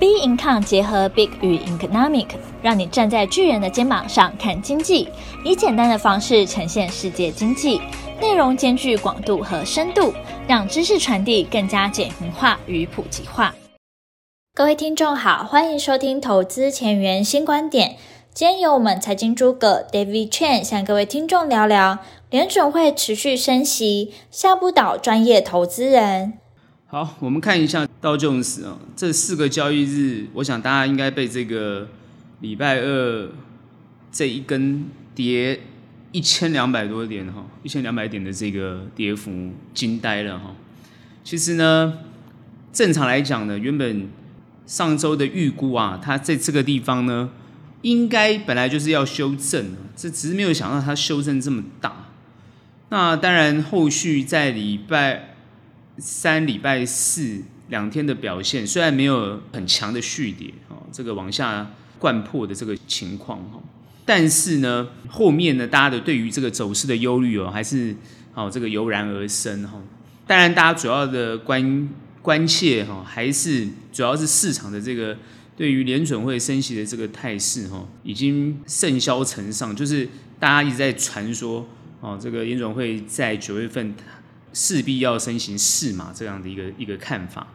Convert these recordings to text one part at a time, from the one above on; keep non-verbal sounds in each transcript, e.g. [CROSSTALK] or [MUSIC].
B Income 结合 Big 与 Economic，让你站在巨人的肩膀上看经济，以简单的方式呈现世界经济，内容兼具广度和深度，让知识传递更加简明化与普及化。各位听众好，欢迎收听投资前沿新观点。今天由我们财经诸葛 David Chen 向各位听众聊聊联准会持续升息，吓不倒专业投资人。好，我们看一下道琼斯啊，这四个交易日，我想大家应该被这个礼拜二这一根跌一千两百多点哈，一千两百点的这个跌幅惊呆了哈。其实呢，正常来讲呢，原本上周的预估啊，它在这个地方呢，应该本来就是要修正，这只是没有想到它修正这么大。那当然，后续在礼拜。三礼拜四两天的表现，虽然没有很强的续跌哦，这个往下掼破的这个情况哈，但是呢，后面呢，大家的对于这个走势的忧虑哦，还是哦这个油然而生哈。当然，大家主要的关关切哈，还是主要是市场的这个对于联准会升息的这个态势哈，已经甚嚣尘上，就是大家一直在传说哦，这个联准会在九月份。势必要升息四码这样的一个一个看法，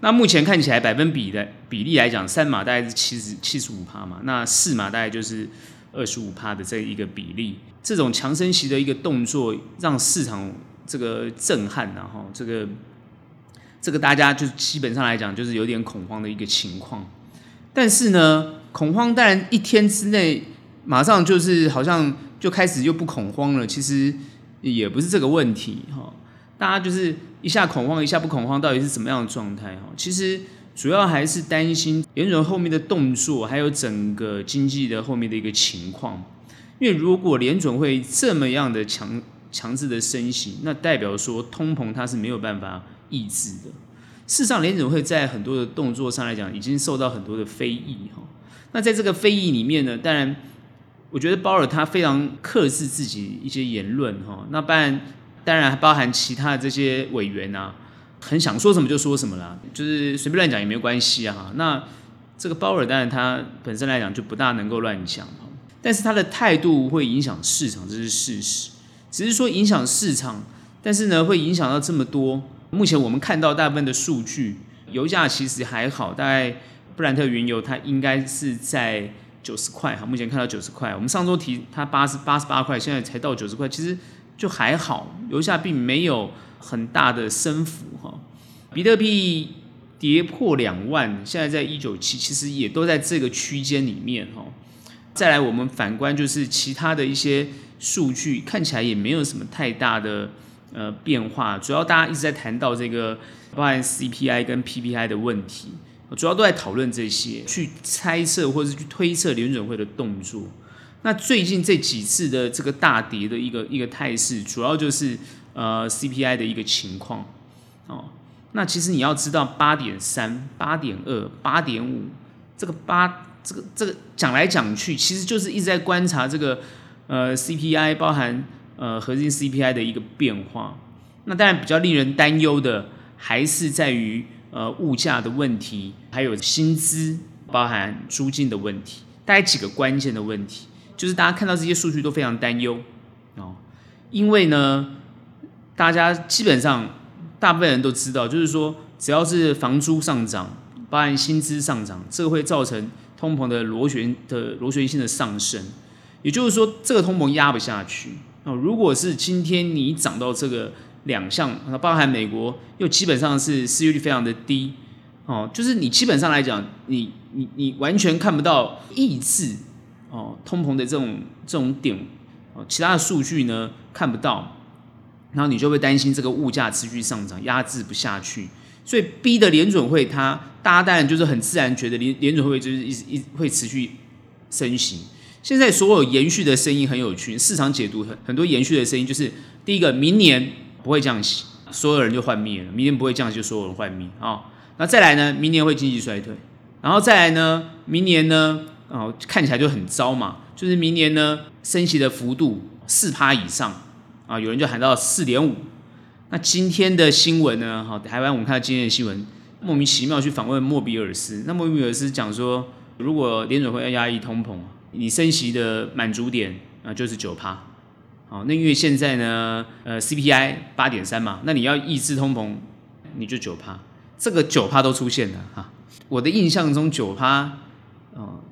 那目前看起来百分比的比例来讲，三码大概是七十七十五趴嘛，那四码大概就是二十五趴的这一个比例，这种强升息的一个动作，让市场这个震撼，然后这个这个大家就基本上来讲就是有点恐慌的一个情况，但是呢，恐慌当然一天之内马上就是好像就开始又不恐慌了，其实也不是这个问题哈。大家就是一下恐慌，一下不恐慌，到底是怎么样的状态？哈，其实主要还是担心联准后面的动作，还有整个经济的后面的一个情况。因为如果联准会这么样的强强制的升息，那代表说通膨它是没有办法抑制的。事实上，联准会在很多的动作上来讲，已经受到很多的非议。哈，那在这个非议里面呢，当然，我觉得鲍尔他非常克制自己一些言论。哈，那当然。当然包含其他的这些委员啊，很想说什么就说什么啦，就是随便乱讲也没关系啊。那这个鲍尔当然他本身来讲就不大能够乱讲，但是他的态度会影响市场，这是事实。只是说影响市场，但是呢会影响到这么多。目前我们看到大部分的数据，油价其实还好，大概布兰特原油它应该是在九十块哈。目前看到九十块，我们上周提它八十八十八块，现在才到九十块，其实。就还好，油价并没有很大的升幅哈。比特币跌破两万，现在在一九七，其实也都在这个区间里面哈。再来，我们反观就是其他的一些数据，看起来也没有什么太大的呃变化。主要大家一直在谈到这个包含 CPI 跟 PPI 的问题，主要都在讨论这些，去猜测或者是去推测联准会的动作。那最近这几次的这个大跌的一个一个态势，主要就是呃 CPI 的一个情况哦。那其实你要知道，八点三、八点二、八点五，这个八这个这个讲来讲去，其实就是一直在观察这个呃 CPI 包含呃核心 CPI 的一个变化。那当然比较令人担忧的，还是在于呃物价的问题，还有薪资包含租金的问题，大概几个关键的问题。就是大家看到这些数据都非常担忧哦，因为呢，大家基本上大部分人都知道，就是说只要是房租上涨，包含薪资上涨，这个会造成通膨的螺旋的螺旋性的上升。也就是说，这个通膨压不下去哦。如果是今天你涨到这个两项，那包含美国又基本上是失业率非常的低哦，就是你基本上来讲，你你你完全看不到抑制。哦，通膨的这种这种点，哦，其他的数据呢看不到，然后你就会担心这个物价持续上涨，压制不下去，所以逼得联准会它，大家当然就是很自然觉得联联准会就是一一会持续升息。现在所有延续的声音很有趣，市场解读很很多延续的声音就是第一个，明年不会降息，所有人就幻灭了，明年不会降息，就所有人幻灭啊。那再来呢，明年会经济衰退，然后再来呢，明年呢？哦，看起来就很糟嘛。就是明年呢，升息的幅度四趴以上啊，有人就喊到四点五。那今天的新闻呢？好，台湾我们看到今天的新闻，莫名其妙去访问莫比尔斯。那莫比尔斯讲说，如果联准会要压抑通膨，你升息的满足点啊就是九趴。好，那因为现在呢，呃，CPI 八点三嘛，那你要抑制通膨，你就九趴。这个九趴都出现了哈。我的印象中九趴，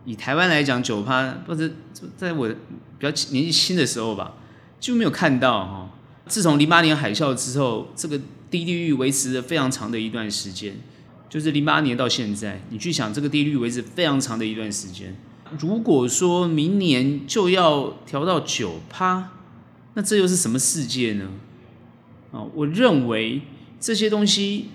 以台湾来讲九趴，不是在我比较年纪轻的时候吧，就没有看到哈。自从零八年海啸之后，这个低利率维持了非常长的一段时间，就是零八年到现在，你去想这个低利率维持非常长的一段时间。如果说明年就要调到九趴，那这又是什么世界呢？啊，我认为这些东西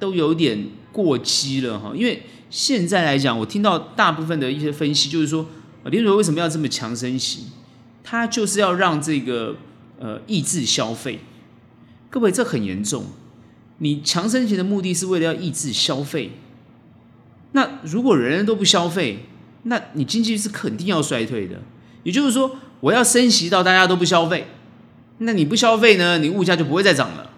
都有点过激了哈，因为现在来讲，我听到大部分的一些分析就是说，联准会为什么要这么强升息？它就是要让这个。呃，抑制消费，各位，这很严重。你强升息的目的是为了要抑制消费。那如果人人都不消费，那你经济是肯定要衰退的。也就是说，我要升息到大家都不消费，那你不消费呢？你物价就不会再涨了，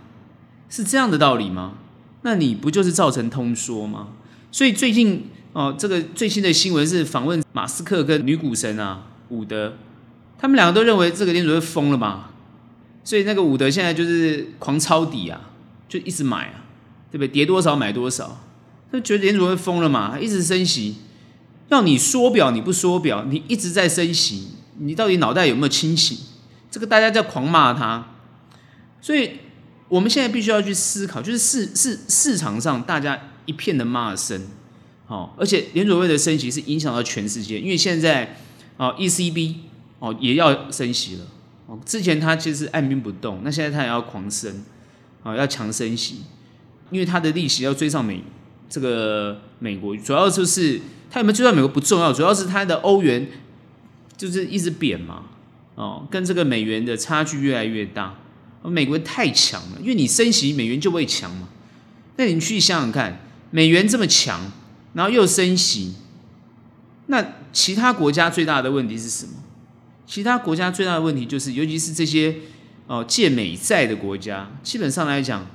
是这样的道理吗？那你不就是造成通缩吗？所以最近哦，这个最新的新闻是访问马斯克跟女股神啊，伍德，他们两个都认为这个联储会疯了嘛。所以那个伍德现在就是狂抄底啊，就一直买啊，对不对？跌多少买多少，他觉得联储会疯了嘛，一直升息，要你缩表你不缩表，你一直在升息，你到底脑袋有没有清醒？这个大家在狂骂他，所以我们现在必须要去思考，就是市市市场上大家一片的骂声，哦，而且联准会的升息是影响到全世界，因为现在哦 ECB 哦也要升息了。哦，之前他其实按兵不动，那现在他也要狂升，啊，要强升息，因为他的利息要追上美这个美国，主要就是他有没有追上美国不重要，主要是他的欧元就是一直贬嘛，哦，跟这个美元的差距越来越大，美国太强了，因为你升息，美元就会强嘛，那你去想想看，美元这么强，然后又升息，那其他国家最大的问题是什么？其他国家最大的问题就是，尤其是这些哦借美债的国家，基本上来讲，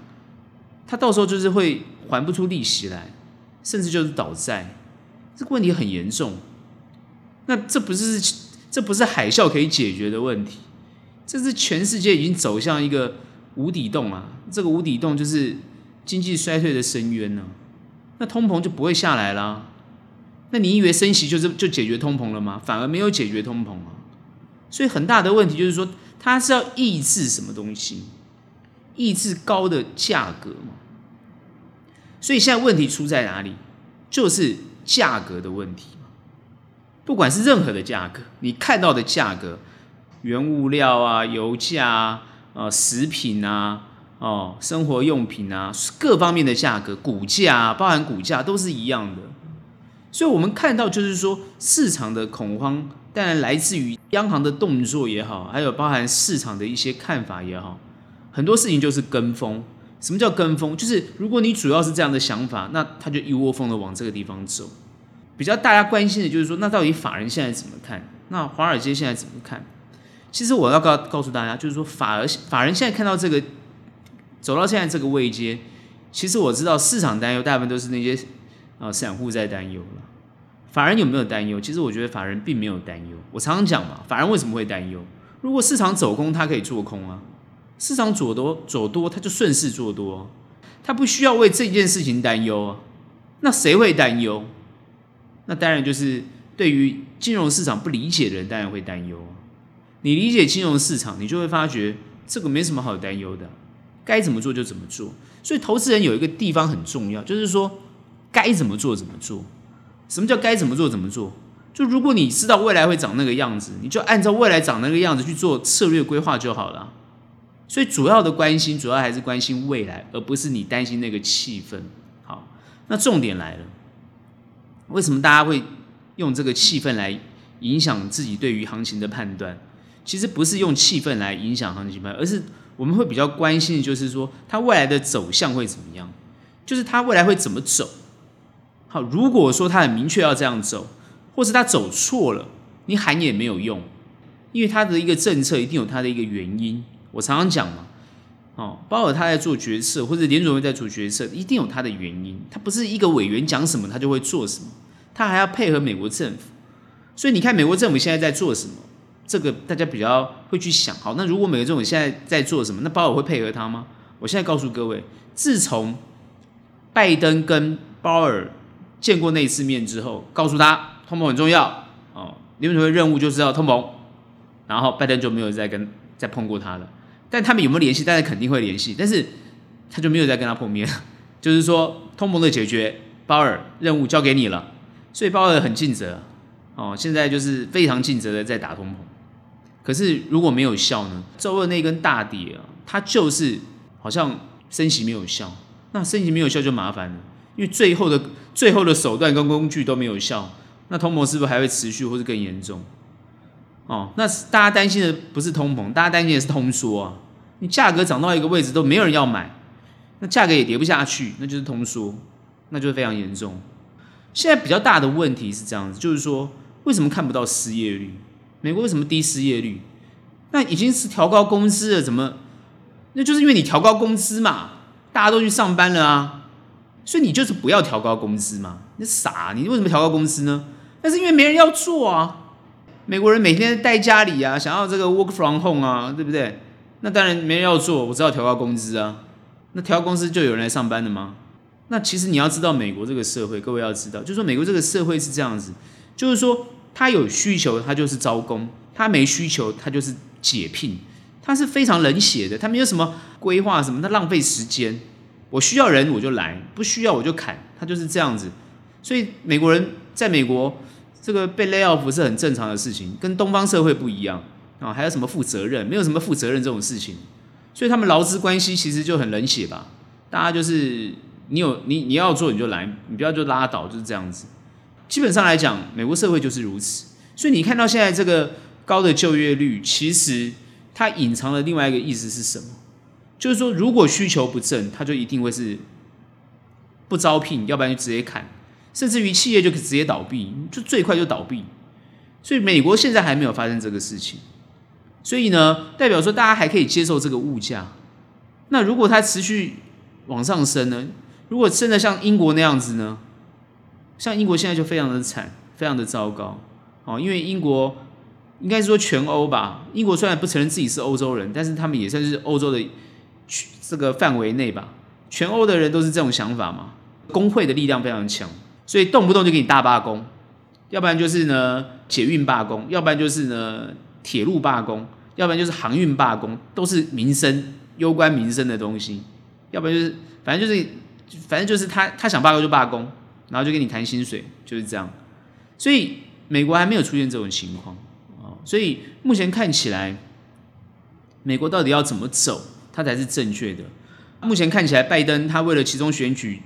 他到时候就是会还不出利息来，甚至就是倒债，这个问题很严重。那这不是这不是海啸可以解决的问题，这是全世界已经走向一个无底洞啊！这个无底洞就是经济衰退的深渊呢。那通膨就不会下来啦。那你以为升息就是就解决通膨了吗？反而没有解决通膨啊。所以很大的问题就是说，它是要抑制什么东西？抑制高的价格嘛。所以现在问题出在哪里？就是价格的问题。不管是任何的价格，你看到的价格，原物料啊、油价啊、呃、食品啊、哦、生活用品啊，各方面的价格、股价啊，包含股价都是一样的。所以我们看到就是说，市场的恐慌。当然，来自于央行的动作也好，还有包含市场的一些看法也好，很多事情就是跟风。什么叫跟风？就是如果你主要是这样的想法，那他就一窝蜂的往这个地方走。比较大家关心的就是说，那到底法人现在怎么看？那华尔街现在怎么看？其实我要告告诉大家，就是说法而法人现在看到这个走到现在这个位阶，其实我知道市场担忧，大部分都是那些啊散户在担忧了。法人有没有担忧？其实我觉得法人并没有担忧。我常常讲嘛，法人为什么会担忧？如果市场走空，他可以做空啊；市场走多走多，他就顺势做多，他不需要为这件事情担忧啊。那谁会担忧？那当然就是对于金融市场不理解的人，当然会担忧啊。你理解金融市场，你就会发觉这个没什么好担忧的，该怎么做就怎么做。所以投资人有一个地方很重要，就是说该怎么做怎么做。什么叫该怎么做怎么做？就如果你知道未来会长那个样子，你就按照未来长那个样子去做策略规划就好了。所以主要的关心，主要还是关心未来，而不是你担心那个气氛。好，那重点来了，为什么大家会用这个气氛来影响自己对于行情的判断？其实不是用气氛来影响行情判断，而是我们会比较关心的就是说，它未来的走向会怎么样？就是它未来会怎么走？好，如果说他很明确要这样走，或是他走错了，你喊也没有用，因为他的一个政策一定有他的一个原因。我常常讲嘛，哦，包括他在做决策，或者联准会在做决策，一定有他的原因。他不是一个委员讲什么他就会做什么，他还要配合美国政府。所以你看美国政府现在在做什么？这个大家比较会去想。好，那如果美国政府现在在做什么，那鲍尔会配合他吗？我现在告诉各位，自从拜登跟鲍尔见过那一次面之后，告诉他通膨很重要哦，联准会任务就是要通膨，然后拜登就没有再跟再碰过他了。但他们有没有联系？大家肯定会联系，但是他就没有再跟他碰面。[LAUGHS] 就是说，通膨的解决，鲍尔任务交给你了，所以鲍尔很尽责哦。现在就是非常尽责的在打通膨。可是如果没有效呢？周二那根大跌啊，它就是好像升息没有效。那升息没有效就麻烦了，因为最后的最后的手段跟工具都没有效，那通膨是不是还会持续或是更严重？哦，那大家担心的不是通膨，大家担心的是通缩啊。你价格涨到一个位置都没有人要买，那价格也跌不下去，那就是通缩，那就是非常严重。现在比较大的问题是这样子，就是说为什么看不到失业率？美国为什么低失业率？那已经是调高工资了，怎么？那就是因为你调高工资嘛，大家都去上班了啊，所以你就是不要调高工资嘛。你傻，你为什么调高工资呢？那是因为没人要做啊。美国人每天待家里啊，想要这个 work from home 啊，对不对？那当然没人要做，我只好调高工资啊。那调高工资就有人来上班了吗？那其实你要知道，美国这个社会，各位要知道，就是说美国这个社会是这样子，就是说他有需求，他就是招工；他没需求，他就是解聘。他是非常冷血的，他没有什么规划什么，他浪费时间。我需要人我就来，不需要我就砍，他就是这样子。所以美国人在美国。这个被 lay off 是很正常的事情，跟东方社会不一样啊。还有什么负责任？没有什么负责任这种事情，所以他们劳资关系其实就很冷血吧。大家就是你有你你要做你就来，你不要就拉倒，就是这样子。基本上来讲，美国社会就是如此。所以你看到现在这个高的就业率，其实它隐藏的另外一个意思是什么？就是说，如果需求不振，它就一定会是不招聘，要不然就直接砍。甚至于企业就可直接倒闭，就最快就倒闭。所以美国现在还没有发生这个事情，所以呢，代表说大家还可以接受这个物价。那如果它持续往上升呢？如果真的像英国那样子呢？像英国现在就非常的惨，非常的糟糕哦。因为英国应该是说全欧吧，英国虽然不承认自己是欧洲人，但是他们也算是欧洲的这个范围内吧。全欧的人都是这种想法嘛，工会的力量非常强。所以动不动就给你大罢工，要不然就是呢捷运罢工，要不然就是呢铁路罢工，要不然就是航运罢工，都是民生攸关民生的东西。要不然就是反正就是反正就是他他想罢工就罢工，然后就跟你谈薪水，就是这样。所以美国还没有出现这种情况啊。所以目前看起来，美国到底要怎么走，它才是正确的。目前看起来，拜登他为了其中选举。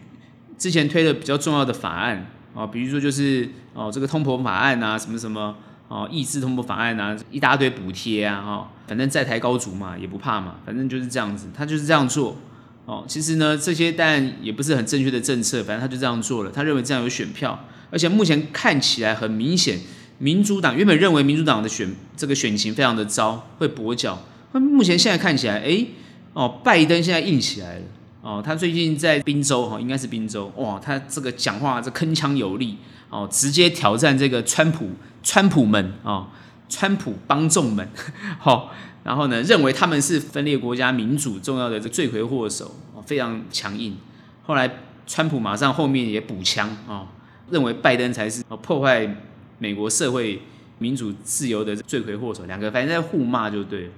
之前推的比较重要的法案啊，比如说就是哦这个通膨法案啊，什么什么哦抑制通膨法案啊，一大堆补贴啊，哈，反正在台高筑嘛，也不怕嘛，反正就是这样子，他就是这样做哦。其实呢，这些当然也不是很正确的政策，反正他就这样做了，他认为这样有选票，而且目前看起来很明显，民主党原本认为民主党的选这个选情非常的糟，会跛脚，那目前现在看起来，哎哦，拜登现在硬起来了。哦，他最近在宾州哈，应该是宾州哇，他这个讲话这铿锵有力哦，直接挑战这个川普川普们啊，川普帮众们 [LAUGHS] 好，然后呢，认为他们是分裂国家民主重要的这罪魁祸首，非常强硬。后来川普马上后面也补枪啊，认为拜登才是破坏美国社会民主自由的罪魁祸首，两个反正在互骂就对了。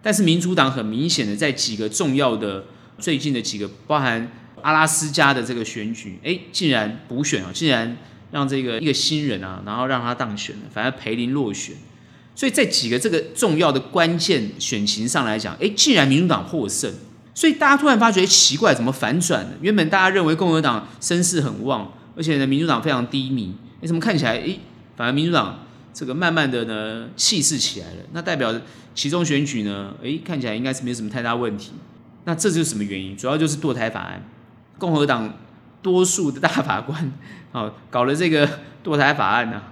但是民主党很明显的在几个重要的。最近的几个，包含阿拉斯加的这个选举，哎，竟然补选啊，竟然让这个一个新人啊，然后让他当选了，反而培林落选。所以在几个这个重要的关键选情上来讲，哎，竟然民主党获胜。所以大家突然发觉奇怪，怎么反转了？原本大家认为共和党声势很旺，而且呢，民主党非常低迷，哎，怎么看起来，哎，反而民主党这个慢慢的呢气势起来了？那代表其中选举呢，哎，看起来应该是没有什么太大问题。那这就是什么原因？主要就是堕胎法案，共和党多数的大法官，哦，搞了这个堕胎法案呢、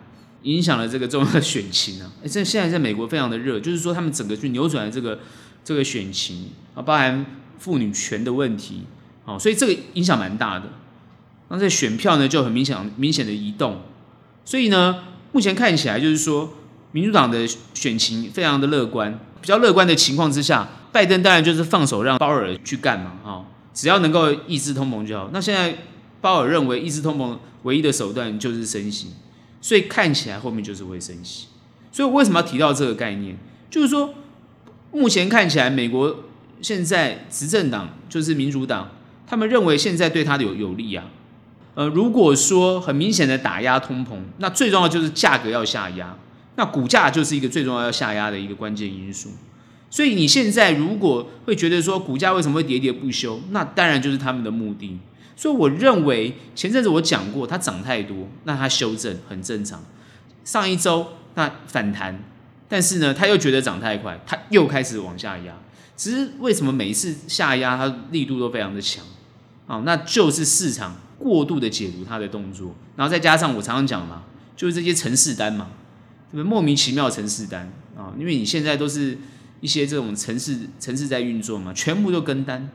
影响了这个重要的选情啊。[LAUGHS] 哎，这现在在美国非常的热，就是说他们整个去扭转了这个这个选情啊，包含妇女权的问题，哦，所以这个影响蛮大的。那这选票呢就很明显明显的移动，所以呢，目前看起来就是说，民主党的选情非常的乐观。比较乐观的情况之下，拜登当然就是放手让鲍尔去干嘛，哈，只要能够抑制通膨就好。那现在鲍尔认为抑制通膨唯一的手段就是升息，所以看起来后面就是会升息。所以我为什么要提到这个概念？就是说，目前看起来美国现在执政党就是民主党，他们认为现在对他的有有利啊。呃，如果说很明显的打压通膨，那最重要就是价格要下压。那股价就是一个最重要要下压的一个关键因素，所以你现在如果会觉得说股价为什么会喋喋不休，那当然就是他们的目的。所以我认为前阵子我讲过，它涨太多，那它修正很正常。上一周那反弹，但是呢，它又觉得涨太快，它又开始往下压。只是为什么每一次下压它力度都非常的强啊？那就是市场过度的解读它的动作，然后再加上我常常讲嘛，就是这些程式单嘛。莫名其妙的程式单啊，因为你现在都是一些这种程式程式在运作嘛，全部都跟单，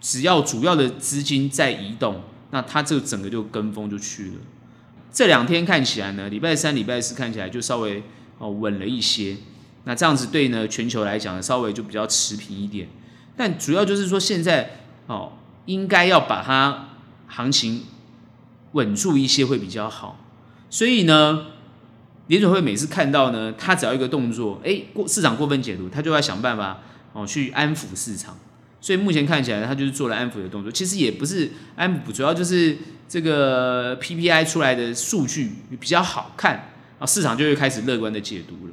只要主要的资金在移动，那它这个整个就跟风就去了。这两天看起来呢，礼拜三、礼拜四看起来就稍微哦稳了一些，那这样子对呢全球来讲稍微就比较持平一点，但主要就是说现在哦应该要把它行情稳住一些会比较好，所以呢。联准会每次看到呢，他只要一个动作，哎，过市场过分解读，他就要想办法哦去安抚市场。所以目前看起来，他就是做了安抚的动作。其实也不是安抚，主要就是这个 PPI 出来的数据比较好看啊，市场就会开始乐观的解读了。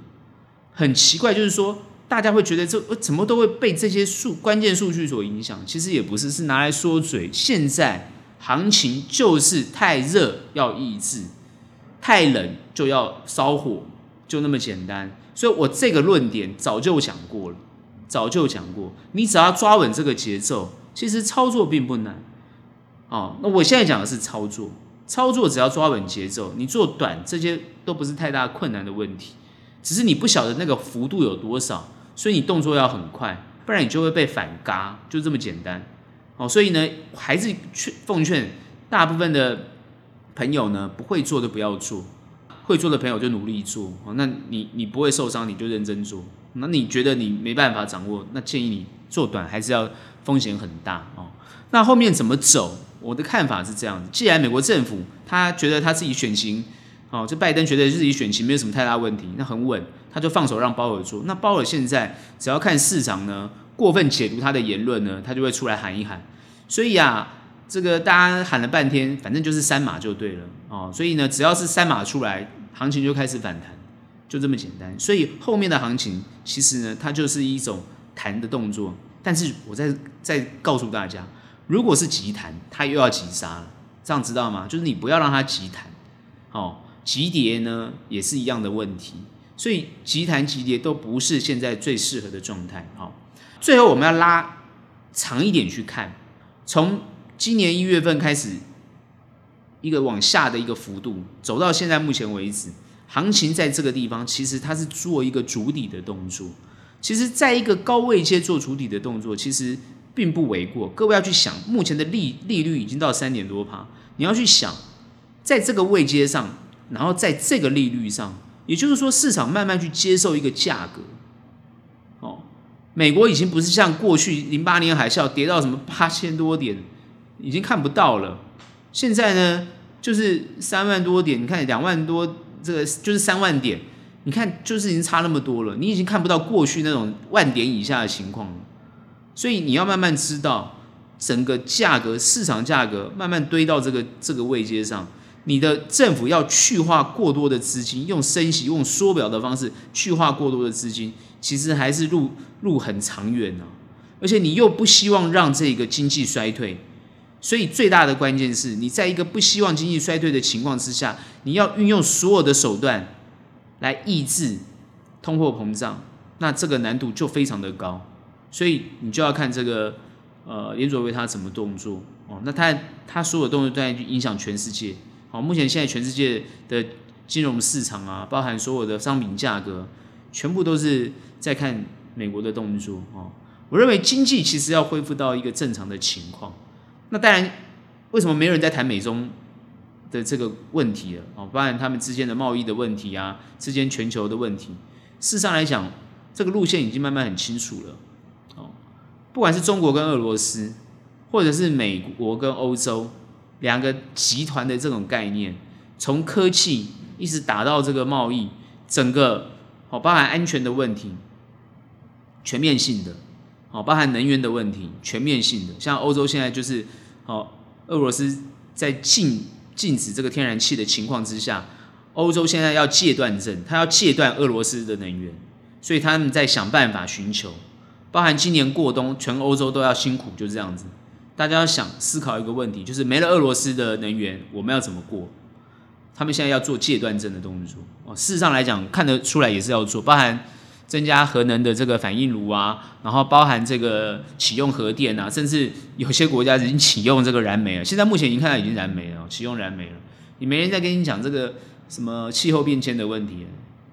很奇怪，就是说大家会觉得这怎么都会被这些数关键数据所影响？其实也不是，是拿来说嘴。现在行情就是太热，要抑制。太冷就要烧火，就那么简单。所以我这个论点早就讲过了，早就讲过。你只要抓稳这个节奏，其实操作并不难。哦，那我现在讲的是操作，操作只要抓稳节奏，你做短这些都不是太大困难的问题，只是你不晓得那个幅度有多少，所以你动作要很快，不然你就会被反嘎，就这么简单。哦，所以呢，还是劝奉劝大部分的。朋友呢，不会做的不要做，会做的朋友就努力做哦。那你你不会受伤，你就认真做。那你觉得你没办法掌握，那建议你做短还是要风险很大哦。那后面怎么走？我的看法是这样子：既然美国政府他觉得他自己选情，哦，这拜登觉得自己选情没有什么太大问题，那很稳，他就放手让鲍尔做。那鲍尔现在只要看市场呢过分解读他的言论呢，他就会出来喊一喊。所以啊。这个大家喊了半天，反正就是三码就对了哦。所以呢，只要是三码出来，行情就开始反弹，就这么简单。所以后面的行情其实呢，它就是一种弹的动作。但是我再再告诉大家，如果是急弹，它又要急杀了，这样知道吗？就是你不要让它急弹，哦，急跌呢也是一样的问题。所以急弹急跌都不是现在最适合的状态。好，最后我们要拉长一点去看，从。今年一月份开始，一个往下的一个幅度，走到现在目前为止，行情在这个地方，其实它是做一个筑底的动作。其实，在一个高位阶做筑底的动作，其实并不为过。各位要去想，目前的利利率已经到三点多趴，你要去想，在这个位阶上，然后在这个利率上，也就是说，市场慢慢去接受一个价格。哦，美国已经不是像过去零八年海啸跌到什么八千多点。已经看不到了，现在呢就是三万多点，你看两万多，这个就是三万点，你看就是已经差那么多了，你已经看不到过去那种万点以下的情况了，所以你要慢慢知道整个价格市场价格慢慢堆到这个这个位阶上，你的政府要去化过多的资金，用升息用缩表的方式去化过多的资金，其实还是路路很长远呢，而且你又不希望让这个经济衰退。所以最大的关键是你在一个不希望经济衰退的情况之下，你要运用所有的手段来抑制通货膨胀，那这个难度就非常的高。所以你就要看这个呃联准会他怎么动作哦，那他他所有动作都在影响全世界。好，目前现在全世界的金融市场啊，包含所有的商品价格，全部都是在看美国的动作哦。我认为经济其实要恢复到一个正常的情况。那当然，为什么没有人在谈美中的这个问题了？哦，包含他们之间的贸易的问题啊，之间全球的问题。事实上来讲，这个路线已经慢慢很清楚了。哦，不管是中国跟俄罗斯，或者是美国跟欧洲两个集团的这种概念，从科技一直打到这个贸易，整个哦，包含安全的问题，全面性的。哦，包含能源的问题，全面性的，像欧洲现在就是，哦，俄罗斯在禁禁止这个天然气的情况之下，欧洲现在要戒断症，他要戒断俄罗斯的能源，所以他们在想办法寻求，包含今年过冬，全欧洲都要辛苦，就是这样子，大家要想思考一个问题，就是没了俄罗斯的能源，我们要怎么过？他们现在要做戒断症的动作，哦，事实上来讲，看得出来也是要做，包含。增加核能的这个反应炉啊，然后包含这个启用核电啊，甚至有些国家已经启用这个燃煤了。现在目前已经看到已经燃煤了，启用燃煤了。你没人在跟你讲这个什么气候变迁的问题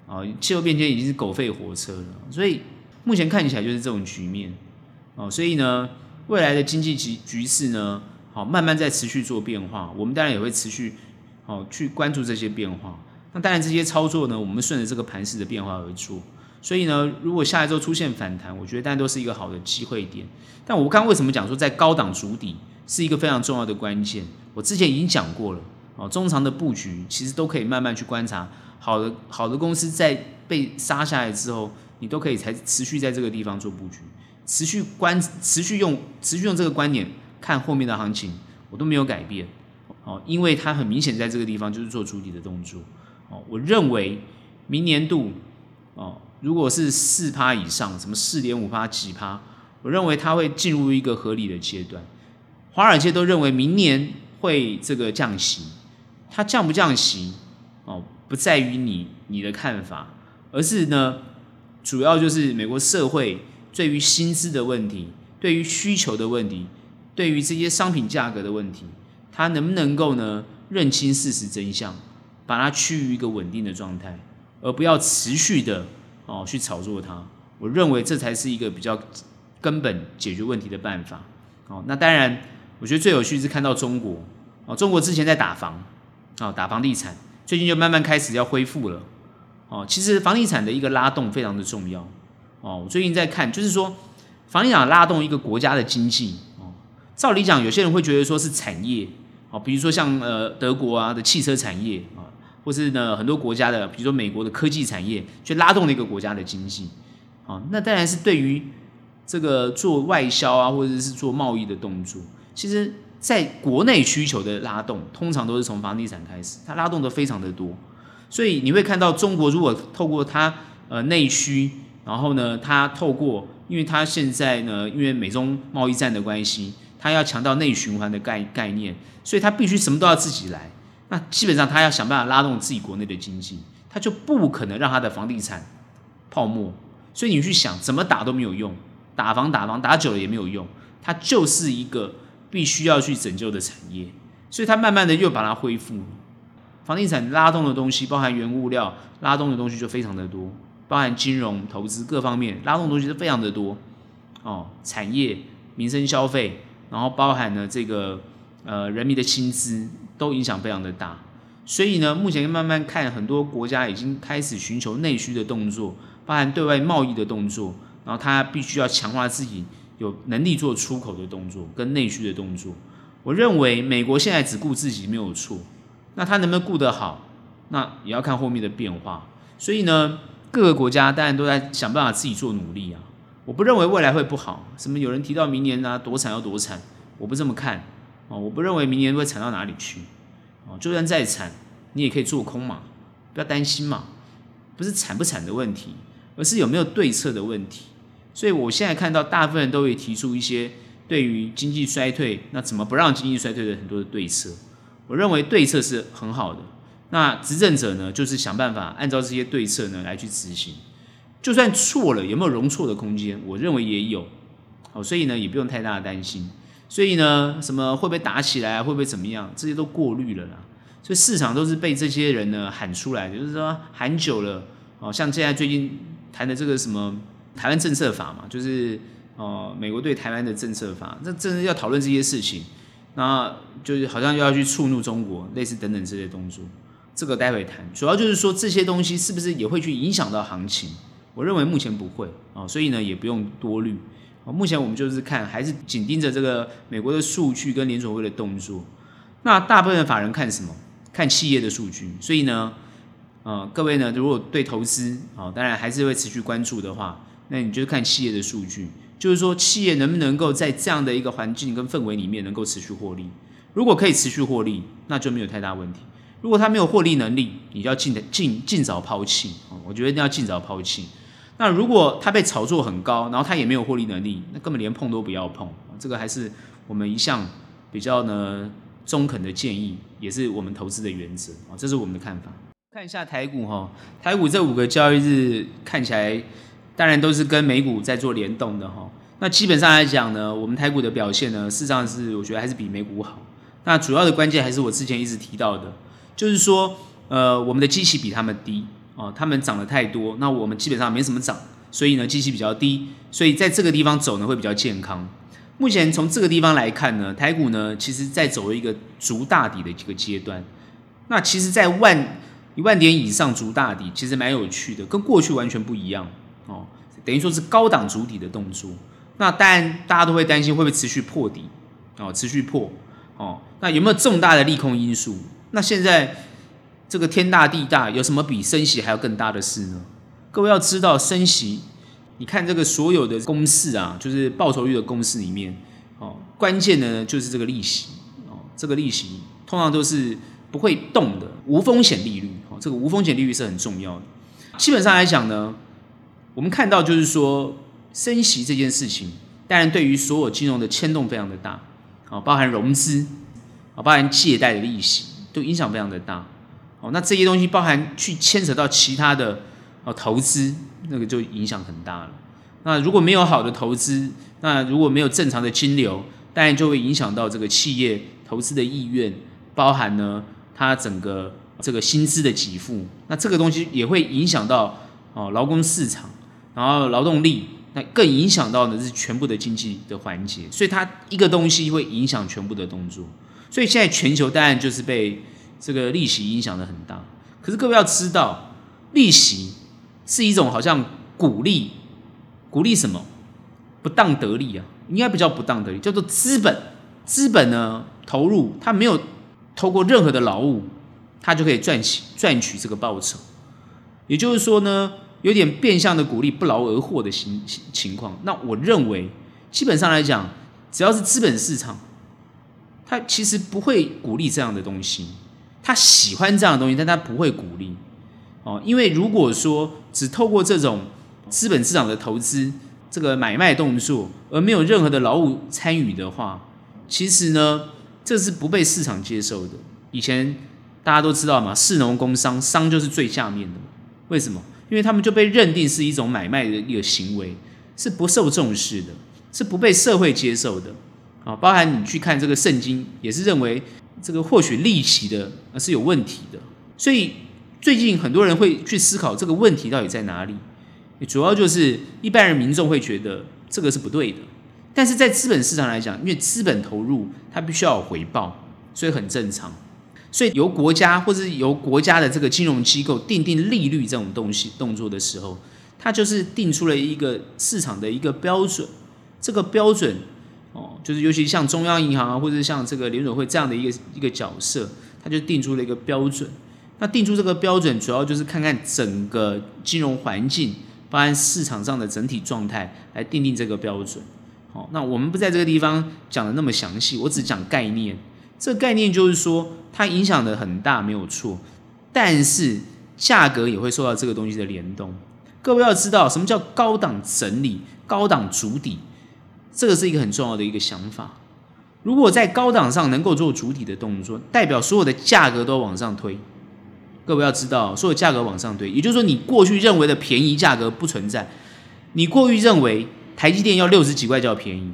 啊？气候变迁已经是狗吠火车了。所以目前看起来就是这种局面哦。所以呢，未来的经济局局势呢，好慢慢在持续做变化。我们当然也会持续好去关注这些变化。那当然这些操作呢，我们顺着这个盘势的变化而做。所以呢，如果下一周出现反弹，我觉得当然都是一个好的机会点。但我刚刚为什么讲说在高档筑底是一个非常重要的关键？我之前已经讲过了哦，中长的布局其实都可以慢慢去观察。好的好的公司在被杀下来之后，你都可以才持续在这个地方做布局，持续观持续用持续用这个观点看后面的行情，我都没有改变哦，因为它很明显在这个地方就是做筑底的动作哦。我认为明年度哦。如果是四趴以上，什么四点五趴、几趴，我认为它会进入一个合理的阶段。华尔街都认为明年会这个降息，它降不降息哦，不在于你你的看法，而是呢，主要就是美国社会对于薪资的问题、对于需求的问题、对于这些商品价格的问题，它能不能够呢认清事实真相，把它趋于一个稳定的状态，而不要持续的。哦，去炒作它，我认为这才是一个比较根本解决问题的办法。哦，那当然，我觉得最有趣是看到中国，哦，中国之前在打房，哦，打房地产，最近就慢慢开始要恢复了。哦，其实房地产的一个拉动非常的重要。哦，我最近在看，就是说房地产拉动一个国家的经济。哦，照理讲，有些人会觉得说是产业，哦，比如说像呃德国啊的汽车产业啊。或是呢，很多国家的，比如说美国的科技产业，去拉动了一个国家的经济，啊，那当然是对于这个做外销啊，或者是做贸易的动作，其实在国内需求的拉动，通常都是从房地产开始，它拉动的非常的多，所以你会看到中国如果透过它呃内需，然后呢，它透过，因为它现在呢，因为美中贸易战的关系，它要强调内循环的概概念，所以它必须什么都要自己来。那基本上他要想办法拉动自己国内的经济，他就不可能让他的房地产泡沫。所以你去想，怎么打都没有用，打房打房打久了也没有用，它就是一个必须要去拯救的产业。所以它慢慢的又把它恢复。房地产拉动的东西，包含原物料拉动的东西就非常的多，包含金融投资各方面拉动的东西是非常的多。哦，产业、民生消费，然后包含了这个呃人民的薪资。都影响非常的大，所以呢，目前慢慢看，很多国家已经开始寻求内需的动作，包含对外贸易的动作，然后他必须要强化自己有能力做出口的动作跟内需的动作。我认为美国现在只顾自己没有错，那他能不能顾得好，那也要看后面的变化。所以呢，各个国家当然都在想办法自己做努力啊。我不认为未来会不好，什么有人提到明年啊多惨要多惨，我不这么看。哦，我不认为明年会惨到哪里去，哦，就算再惨，你也可以做空嘛，不要担心嘛，不是惨不惨的问题，而是有没有对策的问题。所以我现在看到大部分人都会提出一些对于经济衰退，那怎么不让经济衰退的很多的对策。我认为对策是很好的，那执政者呢，就是想办法按照这些对策呢来去执行，就算错了，有没有容错的空间？我认为也有，哦，所以呢，也不用太大的担心。所以呢，什么会不会打起来？会不会怎么样？这些都过滤了啦。所以市场都是被这些人呢喊出来，就是说喊久了，哦，像现在最近谈的这个什么台湾政策法嘛，就是哦、美国对台湾的政策法，那真的要讨论这些事情，那就是好像要去触怒中国，类似等等这些动作，这个待会谈。主要就是说这些东西是不是也会去影响到行情？我认为目前不会啊、哦，所以呢也不用多虑。啊，目前我们就是看还是紧盯着这个美国的数据跟联准会的动作。那大部分的法人看什么？看企业的数据。所以呢，呃，各位呢，如果对投资啊，当然还是会持续关注的话，那你就看企业的数据，就是说企业能不能够在这样的一个环境跟氛围里面能够持续获利。如果可以持续获利，那就没有太大问题。如果它没有获利能力，你就要尽尽尽早抛弃。我觉得一定要尽早抛弃。那如果它被炒作很高，然后它也没有获利能力，那根本连碰都不要碰。这个还是我们一向比较呢中肯的建议，也是我们投资的原则啊，这是我们的看法。看一下台股哈，台股这五个交易日看起来，当然都是跟美股在做联动的哈。那基本上来讲呢，我们台股的表现呢，事实上是我觉得还是比美股好。那主要的关键还是我之前一直提到的，就是说，呃，我们的基期比他们低。哦，他们涨得太多，那我们基本上没什么涨，所以呢，基期比较低，所以在这个地方走呢会比较健康。目前从这个地方来看呢，台股呢其实在走一个筑大底的这个阶段。那其实，在万一万点以上筑大底，其实蛮有趣的，跟过去完全不一样哦。等于说是高档筑底的动作。那当然大家都会担心会不会持续破底哦，持续破哦。那有没有重大的利空因素？那现在。这个天大地大，有什么比升息还要更大的事呢？各位要知道，升息，你看这个所有的公式啊，就是报酬率的公式里面，哦，关键的呢就是这个利息，哦，这个利息通常都是不会动的，无风险利率，哦，这个无风险利率是很重要的。基本上来讲呢，我们看到就是说，升息这件事情，当然对于所有金融的牵动非常的大，哦，包含融资，啊，包含借贷的利息，都影响非常的大。那这些东西包含去牵扯到其他的哦投资，那个就影响很大了。那如果没有好的投资，那如果没有正常的金流，当然就会影响到这个企业投资的意愿，包含呢它整个这个薪资的给付，那这个东西也会影响到哦劳工市场，然后劳动力，那更影响到的是全部的经济的环节，所以它一个东西会影响全部的动作。所以现在全球当然就是被。这个利息影响的很大，可是各位要知道，利息是一种好像鼓励，鼓励什么？不当得利啊，应该不叫不当得利，叫做资本。资本呢投入，它没有透过任何的劳务，它就可以赚取赚取这个报酬。也就是说呢，有点变相的鼓励不劳而获的情情况。那我认为，基本上来讲，只要是资本市场，它其实不会鼓励这样的东西。他喜欢这样的东西，但他不会鼓励哦，因为如果说只透过这种资本市场的投资，这个买卖动作，而没有任何的劳务参与的话，其实呢，这是不被市场接受的。以前大家都知道嘛，士农工商，商就是最下面的。为什么？因为他们就被认定是一种买卖的一个行为，是不受重视的，是不被社会接受的。啊，包含你去看这个圣经，也是认为。这个或许利息的是有问题的，所以最近很多人会去思考这个问题到底在哪里。主要就是一般人民众会觉得这个是不对的，但是在资本市场来讲，因为资本投入它必须要有回报，所以很正常。所以由国家或者是由国家的这个金融机构定定利率这种东西动作的时候，它就是定出了一个市场的一个标准，这个标准。就是尤其像中央银行啊，或者像这个联准会这样的一个一个角色，他就定出了一个标准。那定出这个标准，主要就是看看整个金融环境，包含市场上的整体状态，来定定这个标准。好，那我们不在这个地方讲的那么详细，我只讲概念。这概念就是说，它影响的很大，没有错。但是价格也会受到这个东西的联动。各位要知道，什么叫高档整理、高档筑底？这个是一个很重要的一个想法。如果在高档上能够做主体的动作，代表所有的价格都往上推。各位要知道，所有价格往上推，也就是说，你过去认为的便宜价格不存在。你过去认为台积电要六十几块叫便宜，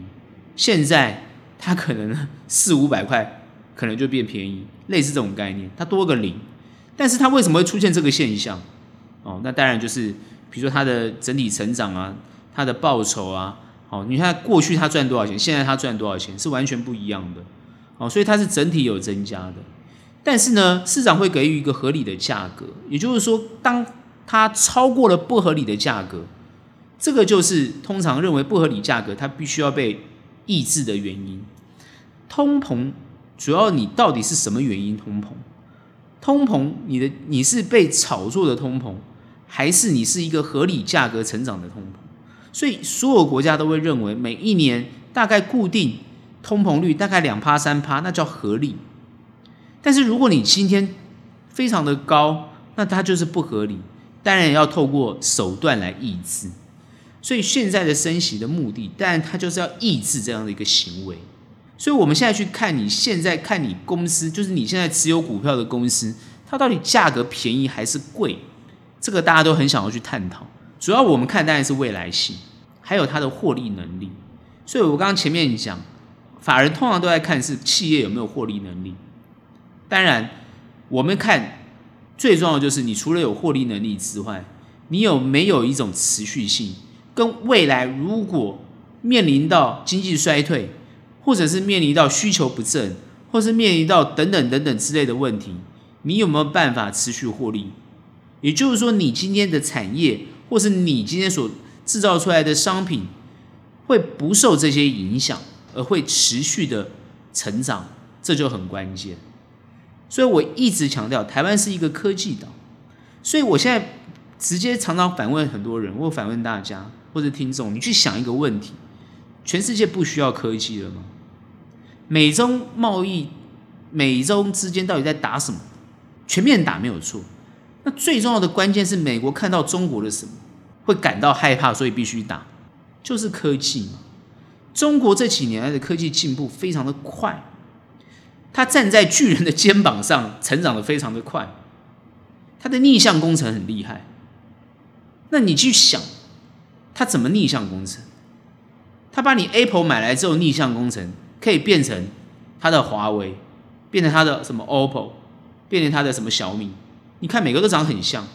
现在它可能四五百块可能就变便宜，类似这种概念，它多个零。但是它为什么会出现这个现象？哦，那当然就是比如说它的整体成长啊，它的报酬啊。好，你看过去他赚多少钱，现在他赚多少钱是完全不一样的。好，所以它是整体有增加的。但是呢，市场会给予一个合理的价格，也就是说，当它超过了不合理的价格，这个就是通常认为不合理价格它必须要被抑制的原因。通膨主要你到底是什么原因通膨？通膨你的你是被炒作的通膨，还是你是一个合理价格成长的通膨？所以所有国家都会认为每一年大概固定通膨率大概两趴三趴，那叫合理。但是如果你今天非常的高，那它就是不合理。当然要透过手段来抑制。所以现在的升息的目的，当然它就是要抑制这样的一个行为。所以我们现在去看你现在看你公司，就是你现在持有股票的公司，它到底价格便宜还是贵？这个大家都很想要去探讨。主要我们看当然是未来性，还有它的获利能力。所以我刚刚前面讲，法人通常都在看是企业有没有获利能力。当然，我们看最重要的就是你除了有获利能力之外，你有没有一种持续性？跟未来如果面临到经济衰退，或者是面临到需求不振，或是面临到等等等等之类的问题，你有没有办法持续获利？也就是说，你今天的产业。或是你今天所制造出来的商品会不受这些影响，而会持续的成长，这就很关键。所以我一直强调，台湾是一个科技岛。所以我现在直接常常反问很多人，或反问大家或者听众，你去想一个问题：全世界不需要科技了吗？美中贸易，美中之间到底在打什么？全面打没有错。那最重要的关键是，美国看到中国的什么会感到害怕，所以必须打，就是科技嘛。中国这几年来的科技进步非常的快，它站在巨人的肩膀上成长的非常的快，它的逆向工程很厉害。那你去想，它怎么逆向工程？它把你 Apple 买来之后，逆向工程可以变成它的华为，变成它的什么 OPPO，变成它的什么小米。你看每个都长得很像，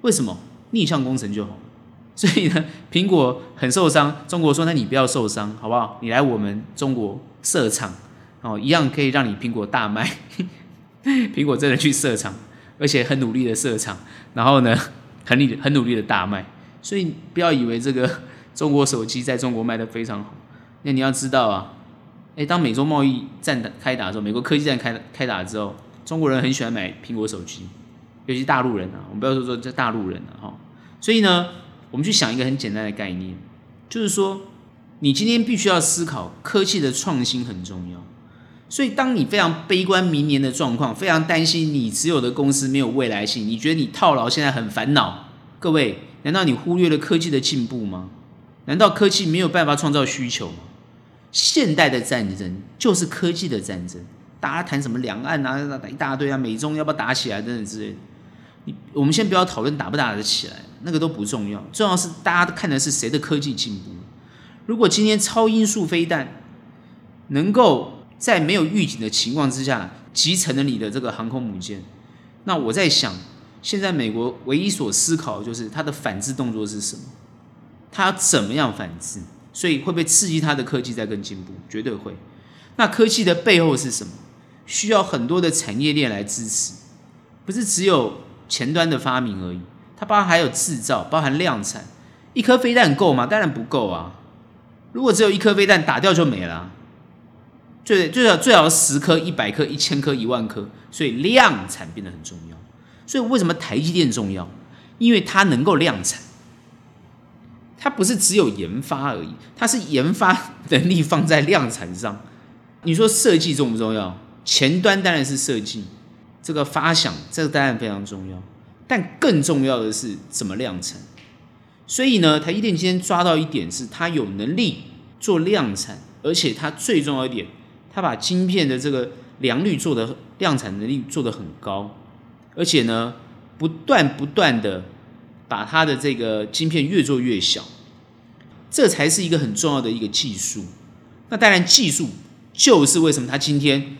为什么逆向工程就好？[LAUGHS] 所以呢，苹果很受伤，中国说，那你不要受伤，好不好？你来我们中国设厂，哦，一样可以让你苹果大卖。[LAUGHS] 苹果真的去设厂，而且很努力的设厂，然后呢，[LAUGHS] 很努很努力的大卖。所以不要以为这个中国手机在中国卖的非常好，那你要知道啊，诶，当美中贸易战开打之后，美国科技战开开打之后，中国人很喜欢买苹果手机。尤其大陆人啊，我们不要说说这大陆人了哈。所以呢，我们去想一个很简单的概念，就是说，你今天必须要思考科技的创新很重要。所以，当你非常悲观明年的状况，非常担心你持有的公司没有未来性，你觉得你套牢现在很烦恼，各位，难道你忽略了科技的进步吗？难道科技没有办法创造需求吗？现代的战争就是科技的战争，大家谈什么两岸啊，一大堆啊，美中要不要打起来等等之类的。你我们先不要讨论打不打得起来，那个都不重要，重要是大家看的是谁的科技进步。如果今天超音速飞弹能够在没有预警的情况之下击沉了你的这个航空母舰，那我在想，现在美国唯一所思考的就是它的反制动作是什么，它怎么样反制，所以会不会刺激它的科技在更进步？绝对会。那科技的背后是什么？需要很多的产业链来支持，不是只有。前端的发明而已，它包含还有制造，包含量产。一颗飞弹够吗？当然不够啊！如果只有一颗飞弹打掉就没了，最最少最少十颗、一百颗、一千颗、一万颗，所以量产变得很重要。所以为什么台积电重要？因为它能够量产，它不是只有研发而已，它是研发能力放在量产上。你说设计重不重要？前端当然是设计。这个发想，这个当然非常重要，但更重要的是怎么量产。所以呢，台积电今天抓到一点是，它有能力做量产，而且它最重要一点，它把晶片的这个良率做的量产能力做得很高，而且呢，不断不断的把它的这个晶片越做越小，这才是一个很重要的一个技术。那当然，技术就是为什么它今天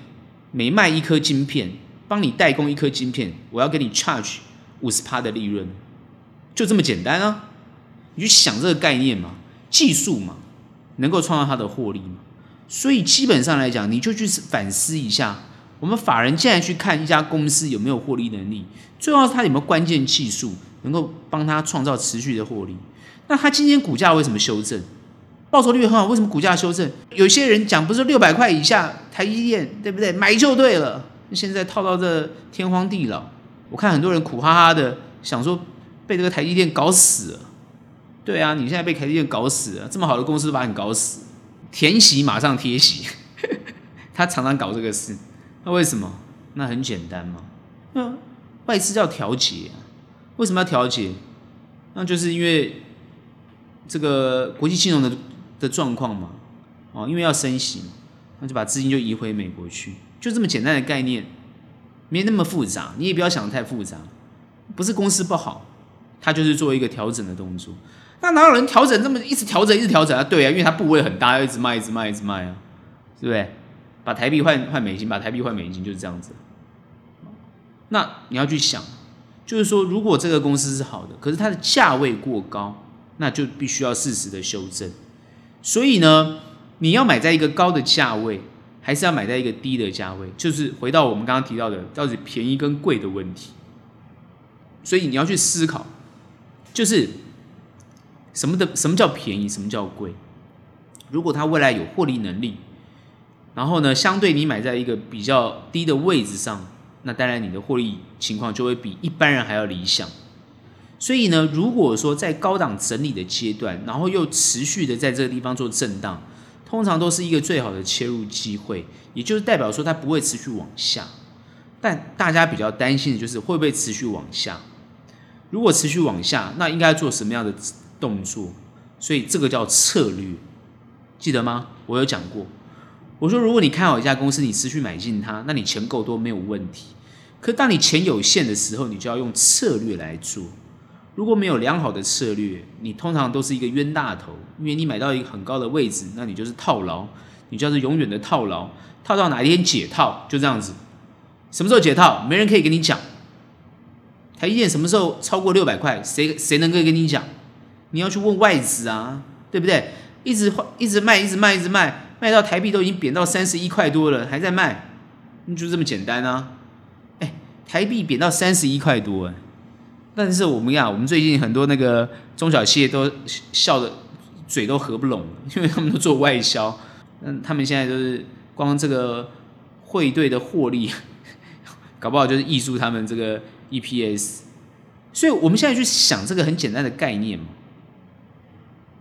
每卖一颗晶片。帮你代工一颗晶片，我要给你 charge 五十趴的利润，就这么简单啊！你去想这个概念嘛，技术嘛，能够创造它的获利嘛？所以基本上来讲，你就去反思一下，我们法人现在去看一家公司有没有获利能力，最重要是它有没有关键技术能够帮它创造持续的获利。那它今天股价为什么修正？报酬率很好，为什么股价修正？有些人讲不是六百块以下台积电对不对？买就对了。现在套到这天荒地老，我看很多人苦哈哈的想说被这个台积电搞死了。对啊，你现在被台积电搞死了，这么好的公司把你搞死，填息马上贴息，[LAUGHS] 他常常搞这个事，那为什么？那很简单嘛，那外资要调节啊，为什么要调节？那就是因为这个国际金融的的状况嘛，哦，因为要升息嘛，那就把资金就移回美国去，就这么简单的概念，没那么复杂，你也不要想得太复杂，不是公司不好，它就是做一个调整的动作。那哪有人调整这么一直调整一直调整啊？对啊，因为它部位很大，要一直卖一直卖一直卖啊，对不对？把台币换换美金，把台币换美金就是这样子。那你要去想，就是说，如果这个公司是好的，可是它的价位过高，那就必须要适时的修正。所以呢，你要买在一个高的价位，还是要买在一个低的价位？就是回到我们刚刚提到的，到底便宜跟贵的问题。所以你要去思考，就是。什么的什么叫便宜？什么叫贵？如果它未来有获利能力，然后呢，相对你买在一个比较低的位置上，那当然你的获利情况就会比一般人还要理想。所以呢，如果说在高档整理的阶段，然后又持续的在这个地方做震荡，通常都是一个最好的切入机会，也就是代表说它不会持续往下。但大家比较担心的就是会不会持续往下？如果持续往下，那应该做什么样的？动作，所以这个叫策略，记得吗？我有讲过，我说如果你看好一家公司，你持续买进它，那你钱够多没有问题。可当你钱有限的时候，你就要用策略来做。如果没有良好的策略，你通常都是一个冤大头，因为你买到一个很高的位置，那你就是套牢，你就是永远的套牢，套到哪一天解套，就这样子。什么时候解套？没人可以跟你讲。台积电什么时候超过六百块？谁谁能够跟你讲？你要去问外资啊，对不对？一直一直卖，一直卖，一直卖，卖到台币都已经贬到三十一块多了，还在卖，就这么简单啊！哎，台币贬到三十一块多，哎，但是我们呀，我们最近很多那个中小企业都笑的嘴都合不拢，因为他们都做外销，嗯，他们现在都是光这个汇兑的获利，[LAUGHS] 搞不好就是挹注他们这个 EPS，所以我们现在去想这个很简单的概念嘛。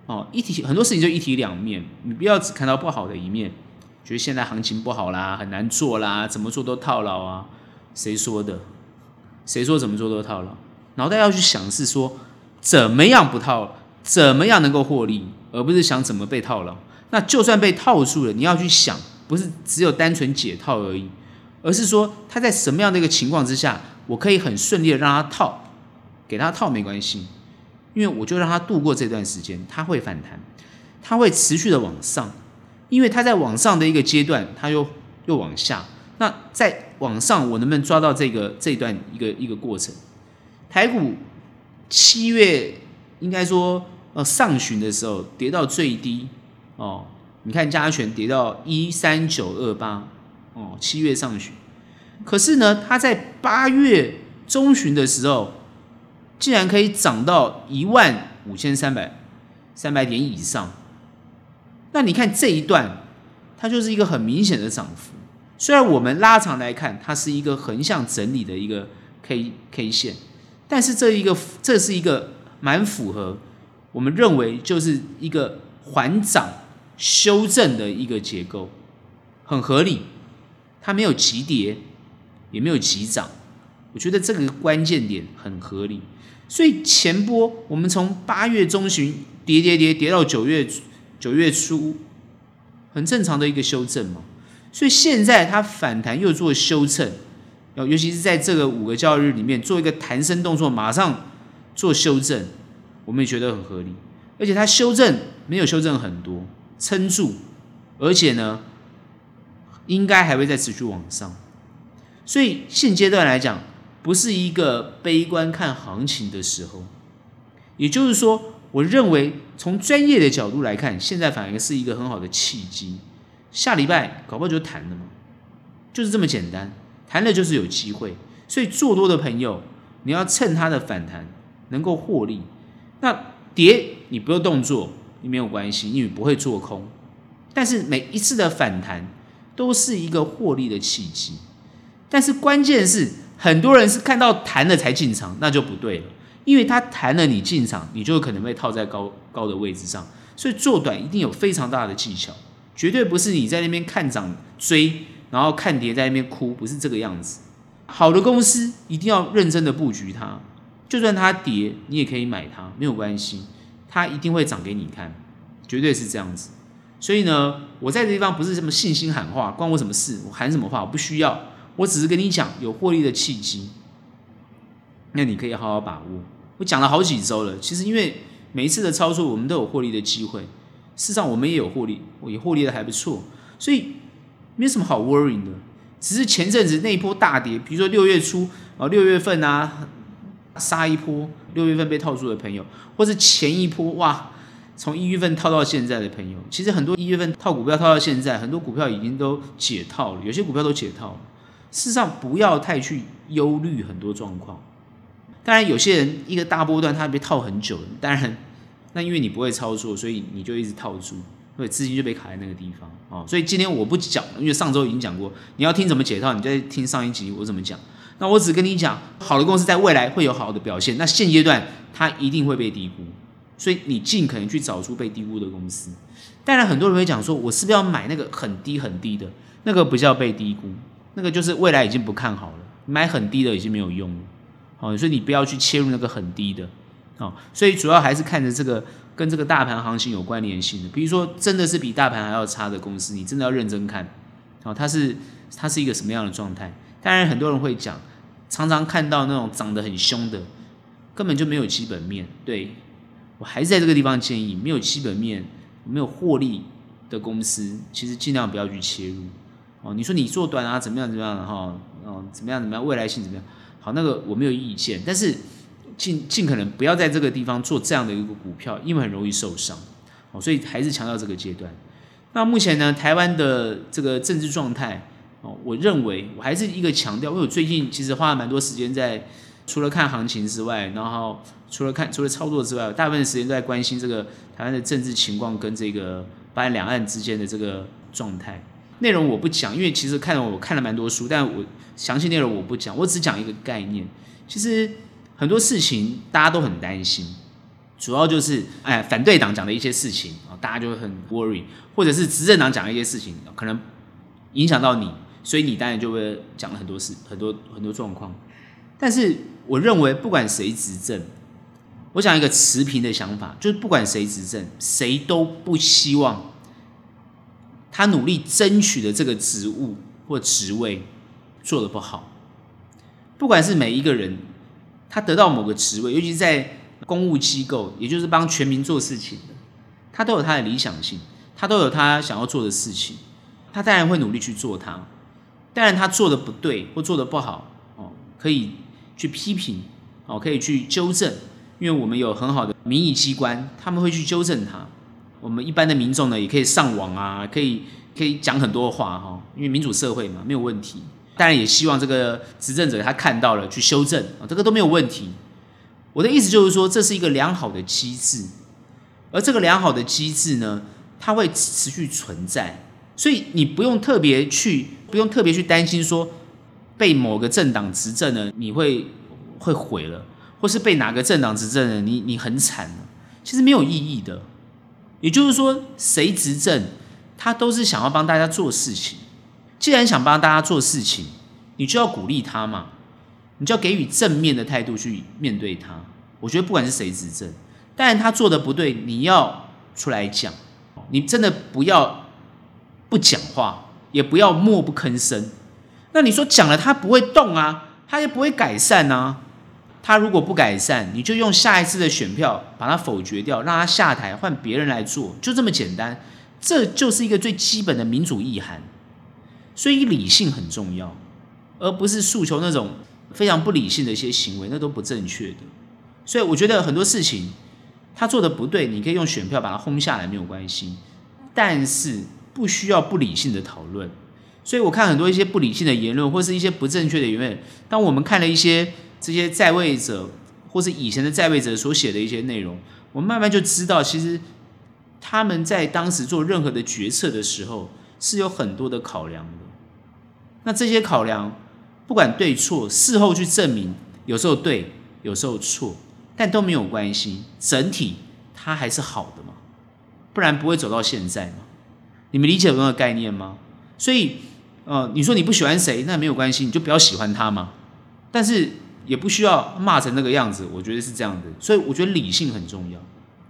哦，一体很多事情就一体两面，你不要只看到不好的一面，觉得现在行情不好啦，很难做啦，怎么做都套牢啊？谁说的？谁说怎么做都套牢？脑袋要去想是说怎么样不套，怎么样能够获利，而不是想怎么被套牢。那就算被套住了，你要去想，不是只有单纯解套而已，而是说他在什么样的一个情况之下，我可以很顺利的让他套，给他套没关系。因为我就让它度过这段时间，它会反弹，它会持续的往上，因为它在往上的一个阶段，它又又往下。那在往上，我能不能抓到这个这段一个一个过程？台股七月应该说呃上旬的时候跌到最低哦，你看加权跌到一三九二八哦，七月上旬，可是呢，它在八月中旬的时候。竟然可以涨到一万五千三百三百点以上，那你看这一段，它就是一个很明显的涨幅。虽然我们拉长来看，它是一个横向整理的一个 K K 线，但是这一个这是一个蛮符合我们认为就是一个缓涨修正的一个结构，很合理。它没有急跌，也没有急涨，我觉得这个关键点很合理。所以前波我们从八月中旬跌跌跌跌到九月九月初，很正常的一个修正嘛。所以现在它反弹又做修正，要尤其是在这个五个交易日里面做一个弹升动作，马上做修正，我们也觉得很合理。而且它修正没有修正很多，撑住，而且呢，应该还会再持续往上。所以现阶段来讲。不是一个悲观看行情的时候，也就是说，我认为从专业的角度来看，现在反而是一个很好的契机。下礼拜搞不好就谈了嘛，就是这么简单，弹了就是有机会。所以做多的朋友，你要趁它的反弹能够获利。那跌你不用动作，你没有关系，因为不会做空。但是每一次的反弹都是一个获利的契机。但是关键是，很多人是看到弹了才进场，那就不对了。因为它弹了，你进场，你就可能被套在高高的位置上。所以做短一定有非常大的技巧，绝对不是你在那边看涨追，然后看跌在那边哭，不是这个样子。好的公司一定要认真的布局它，就算它跌，你也可以买它，没有关系，它一定会涨给你看，绝对是这样子。所以呢，我在这地方不是什么信心喊话，关我什么事？我喊什么话？我不需要，我只是跟你讲有获利的契机。那你可以好好把握。我讲了好几周了，其实因为每一次的操作，我们都有获利的机会。事实上，我们也有获利，我也获利的还不错，所以没什么好 worrying 的。只是前阵子那一波大跌，比如说六月初啊，六月份啊，杀一波，六月份被套住的朋友，或是前一波哇，从一月份套到现在的朋友，其实很多一月份套股票套到现在，很多股票已经都解套了，有些股票都解套了。事实上，不要太去忧虑很多状况。当然，有些人一个大波段他被套很久，当然，那因为你不会操作，所以你就一直套住，所以资金就被卡在那个地方哦。所以今天我不讲，因为上周已经讲过，你要听怎么解套，你再听上一集我怎么讲。那我只跟你讲，好的公司在未来会有好的表现，那现阶段它一定会被低估，所以你尽可能去找出被低估的公司。当然，很多人会讲说，我是不是要买那个很低很低的？那个不叫被低估，那个就是未来已经不看好了，买很低的已经没有用了。哦，所以你不要去切入那个很低的，哦，所以主要还是看着这个跟这个大盘行情有关联性的，比如说真的是比大盘还要差的公司，你真的要认真看，哦，它是它是一个什么样的状态？当然很多人会讲，常常看到那种涨得很凶的，根本就没有基本面。对，我还是在这个地方建议，没有基本面、没有获利的公司，其实尽量不要去切入。哦，你说你做短啊，怎么样怎么样的哈？哦，怎么样怎么样，未来性怎么样？好，那个我没有意见，但是尽尽可能不要在这个地方做这样的一个股票，因为很容易受伤。哦，所以还是强调这个阶段。那目前呢，台湾的这个政治状态，哦，我认为我还是一个强调，因为我最近其实花了蛮多时间在，除了看行情之外，然后除了看除了操作之外，大部分时间都在关心这个台湾的政治情况跟这个包含两岸之间的这个状态。内容我不讲，因为其实看了我看了蛮多书，但我详细内容我不讲，我只讲一个概念。其实很多事情大家都很担心，主要就是哎反对党讲的一些事情啊，大家就会很 worry，或者是执政党讲的一些事情可能影响到你，所以你当然就会讲了很多事，很多很多状况。但是我认为不管谁执政，我讲一个持平的想法，就是不管谁执政，谁都不希望。他努力争取的这个职务或职位做得不好，不管是每一个人，他得到某个职位，尤其是在公务机构，也就是帮全民做事情的，他都有他的理想性，他都有他想要做的事情，他当然会努力去做它。当然他做的不对或做的不好，哦，可以去批评，哦，可以去纠正，因为我们有很好的民意机关，他们会去纠正他。我们一般的民众呢，也可以上网啊，可以可以讲很多话哈，因为民主社会嘛，没有问题。当然也希望这个执政者他看到了去修正啊，这个都没有问题。我的意思就是说，这是一个良好的机制，而这个良好的机制呢，它会持续存在，所以你不用特别去，不用特别去担心说被某个政党执政呢，你会会毁了，或是被哪个政党执政呢，你你很惨，其实没有意义的。也就是说，谁执政，他都是想要帮大家做事情。既然想帮大家做事情，你就要鼓励他嘛，你就要给予正面的态度去面对他。我觉得不管是谁执政，当然他做的不对，你要出来讲。你真的不要不讲话，也不要默不吭声。那你说讲了他不会动啊，他也不会改善啊。他如果不改善，你就用下一次的选票把他否决掉，让他下台，换别人来做，就这么简单。这就是一个最基本的民主意涵。所以理性很重要，而不是诉求那种非常不理性的一些行为，那都不正确的。所以我觉得很多事情他做的不对，你可以用选票把他轰下来，没有关系。但是不需要不理性的讨论。所以我看很多一些不理性的言论，或是一些不正确的言论。当我们看了一些这些在位者，或是以前的在位者所写的一些内容，我们慢慢就知道，其实他们在当时做任何的决策的时候，是有很多的考量的。那这些考量，不管对错，事后去证明，有时候对，有时候错，但都没有关系。整体它还是好的嘛，不然不会走到现在嘛。你们理解我那个概念吗？所以。呃，你说你不喜欢谁，那没有关系，你就不要喜欢他嘛。但是也不需要骂成那个样子，我觉得是这样的。所以我觉得理性很重要，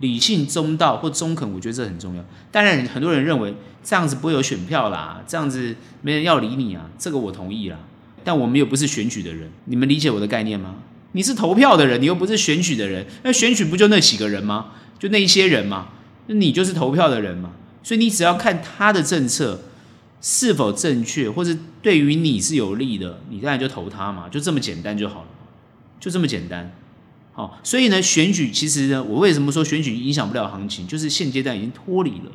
理性、中道或中肯，我觉得这很重要。当然，很多人认为这样子不会有选票啦，这样子没人要理你啊，这个我同意啦。但我们又不是选举的人，你们理解我的概念吗？你是投票的人，你又不是选举的人，那选举不就那几个人吗？就那一些人吗？那你就是投票的人嘛。所以你只要看他的政策。是否正确，或者对于你是有利的，你当然就投他嘛，就这么简单就好了，就这么简单。好，所以呢，选举其实呢，我为什么说选举影响不了行情，就是现阶段已经脱离了。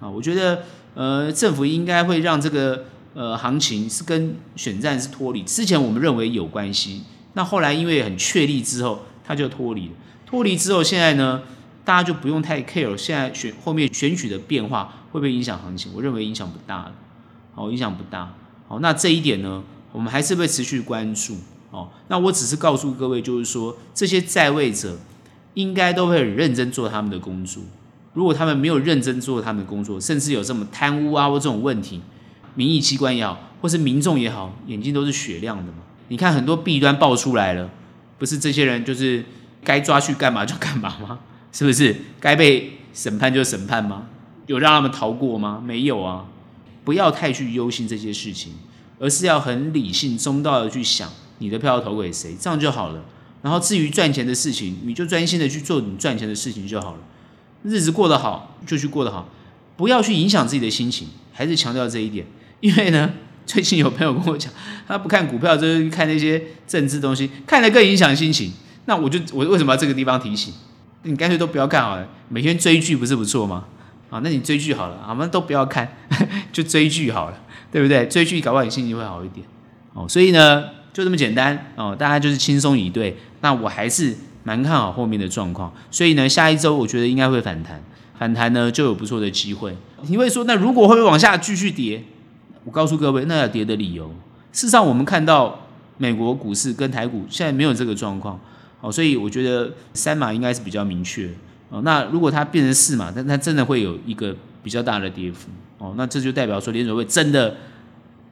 啊，我觉得呃，政府应该会让这个呃行情是跟选战是脱离。之前我们认为有关系，那后来因为很确立之后，它就脱离了。脱离之后，现在呢，大家就不用太 care 现在选后面选举的变化会不会影响行情？我认为影响不大了。哦，影响不大。好，那这一点呢，我们还是会持续关注。哦，那我只是告诉各位，就是说这些在位者应该都会很认真做他们的工作。如果他们没有认真做他们的工作，甚至有这么贪污啊或这种问题，民意机关也好，或是民众也好，眼睛都是雪亮的嘛。你看很多弊端爆出来了，不是这些人就是该抓去干嘛就干嘛吗？是不是？该被审判就审判吗？有让他们逃过吗？没有啊。不要太去忧心这些事情，而是要很理性、中道的去想你的票要投给谁，这样就好了。然后至于赚钱的事情，你就专心的去做你赚钱的事情就好了。日子过得好就去过得好，不要去影响自己的心情。还是强调这一点，因为呢，最近有朋友跟我讲，他不看股票，就是看那些政治东西，看了更影响心情。那我就我为什么要这个地方提醒？你干脆都不要看好了，每天追剧不是不错吗？啊，那你追剧好了，我们都不要看，[LAUGHS] 就追剧好了，对不对？追剧搞不好你心情会好一点。哦，所以呢，就这么简单哦，大家就是轻松以对。那我还是蛮看好后面的状况，所以呢，下一周我觉得应该会反弹，反弹呢就有不错的机会。你会说，那如果会往下继续跌？我告诉各位，那要跌的理由，事实上我们看到美国股市跟台股现在没有这个状况，哦，所以我觉得三码应该是比较明确。哦，那如果它变成四码，但它真的会有一个比较大的跌幅哦，那这就代表说联准会真的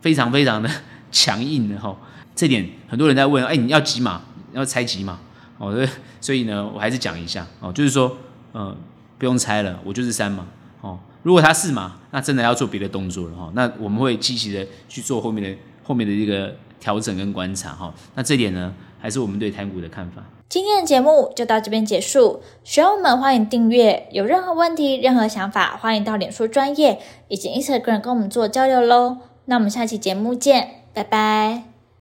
非常非常的 [LAUGHS] 强硬的哈。这点很多人在问，哎，你要几码？要猜几码？哦，对，所以呢，我还是讲一下哦，就是说，呃，不用猜了，我就是三码哦。如果它四码，那真的要做别的动作了哈。那我们会积极的去做后面的后面的这个调整跟观察哈。那这点呢，还是我们对台股的看法。今天的节目就到这边结束，学友们欢迎订阅，有任何问题、任何想法，欢迎到脸书专业以及 Instagram 跟我们做交流喽。那我们下期节目见，拜拜。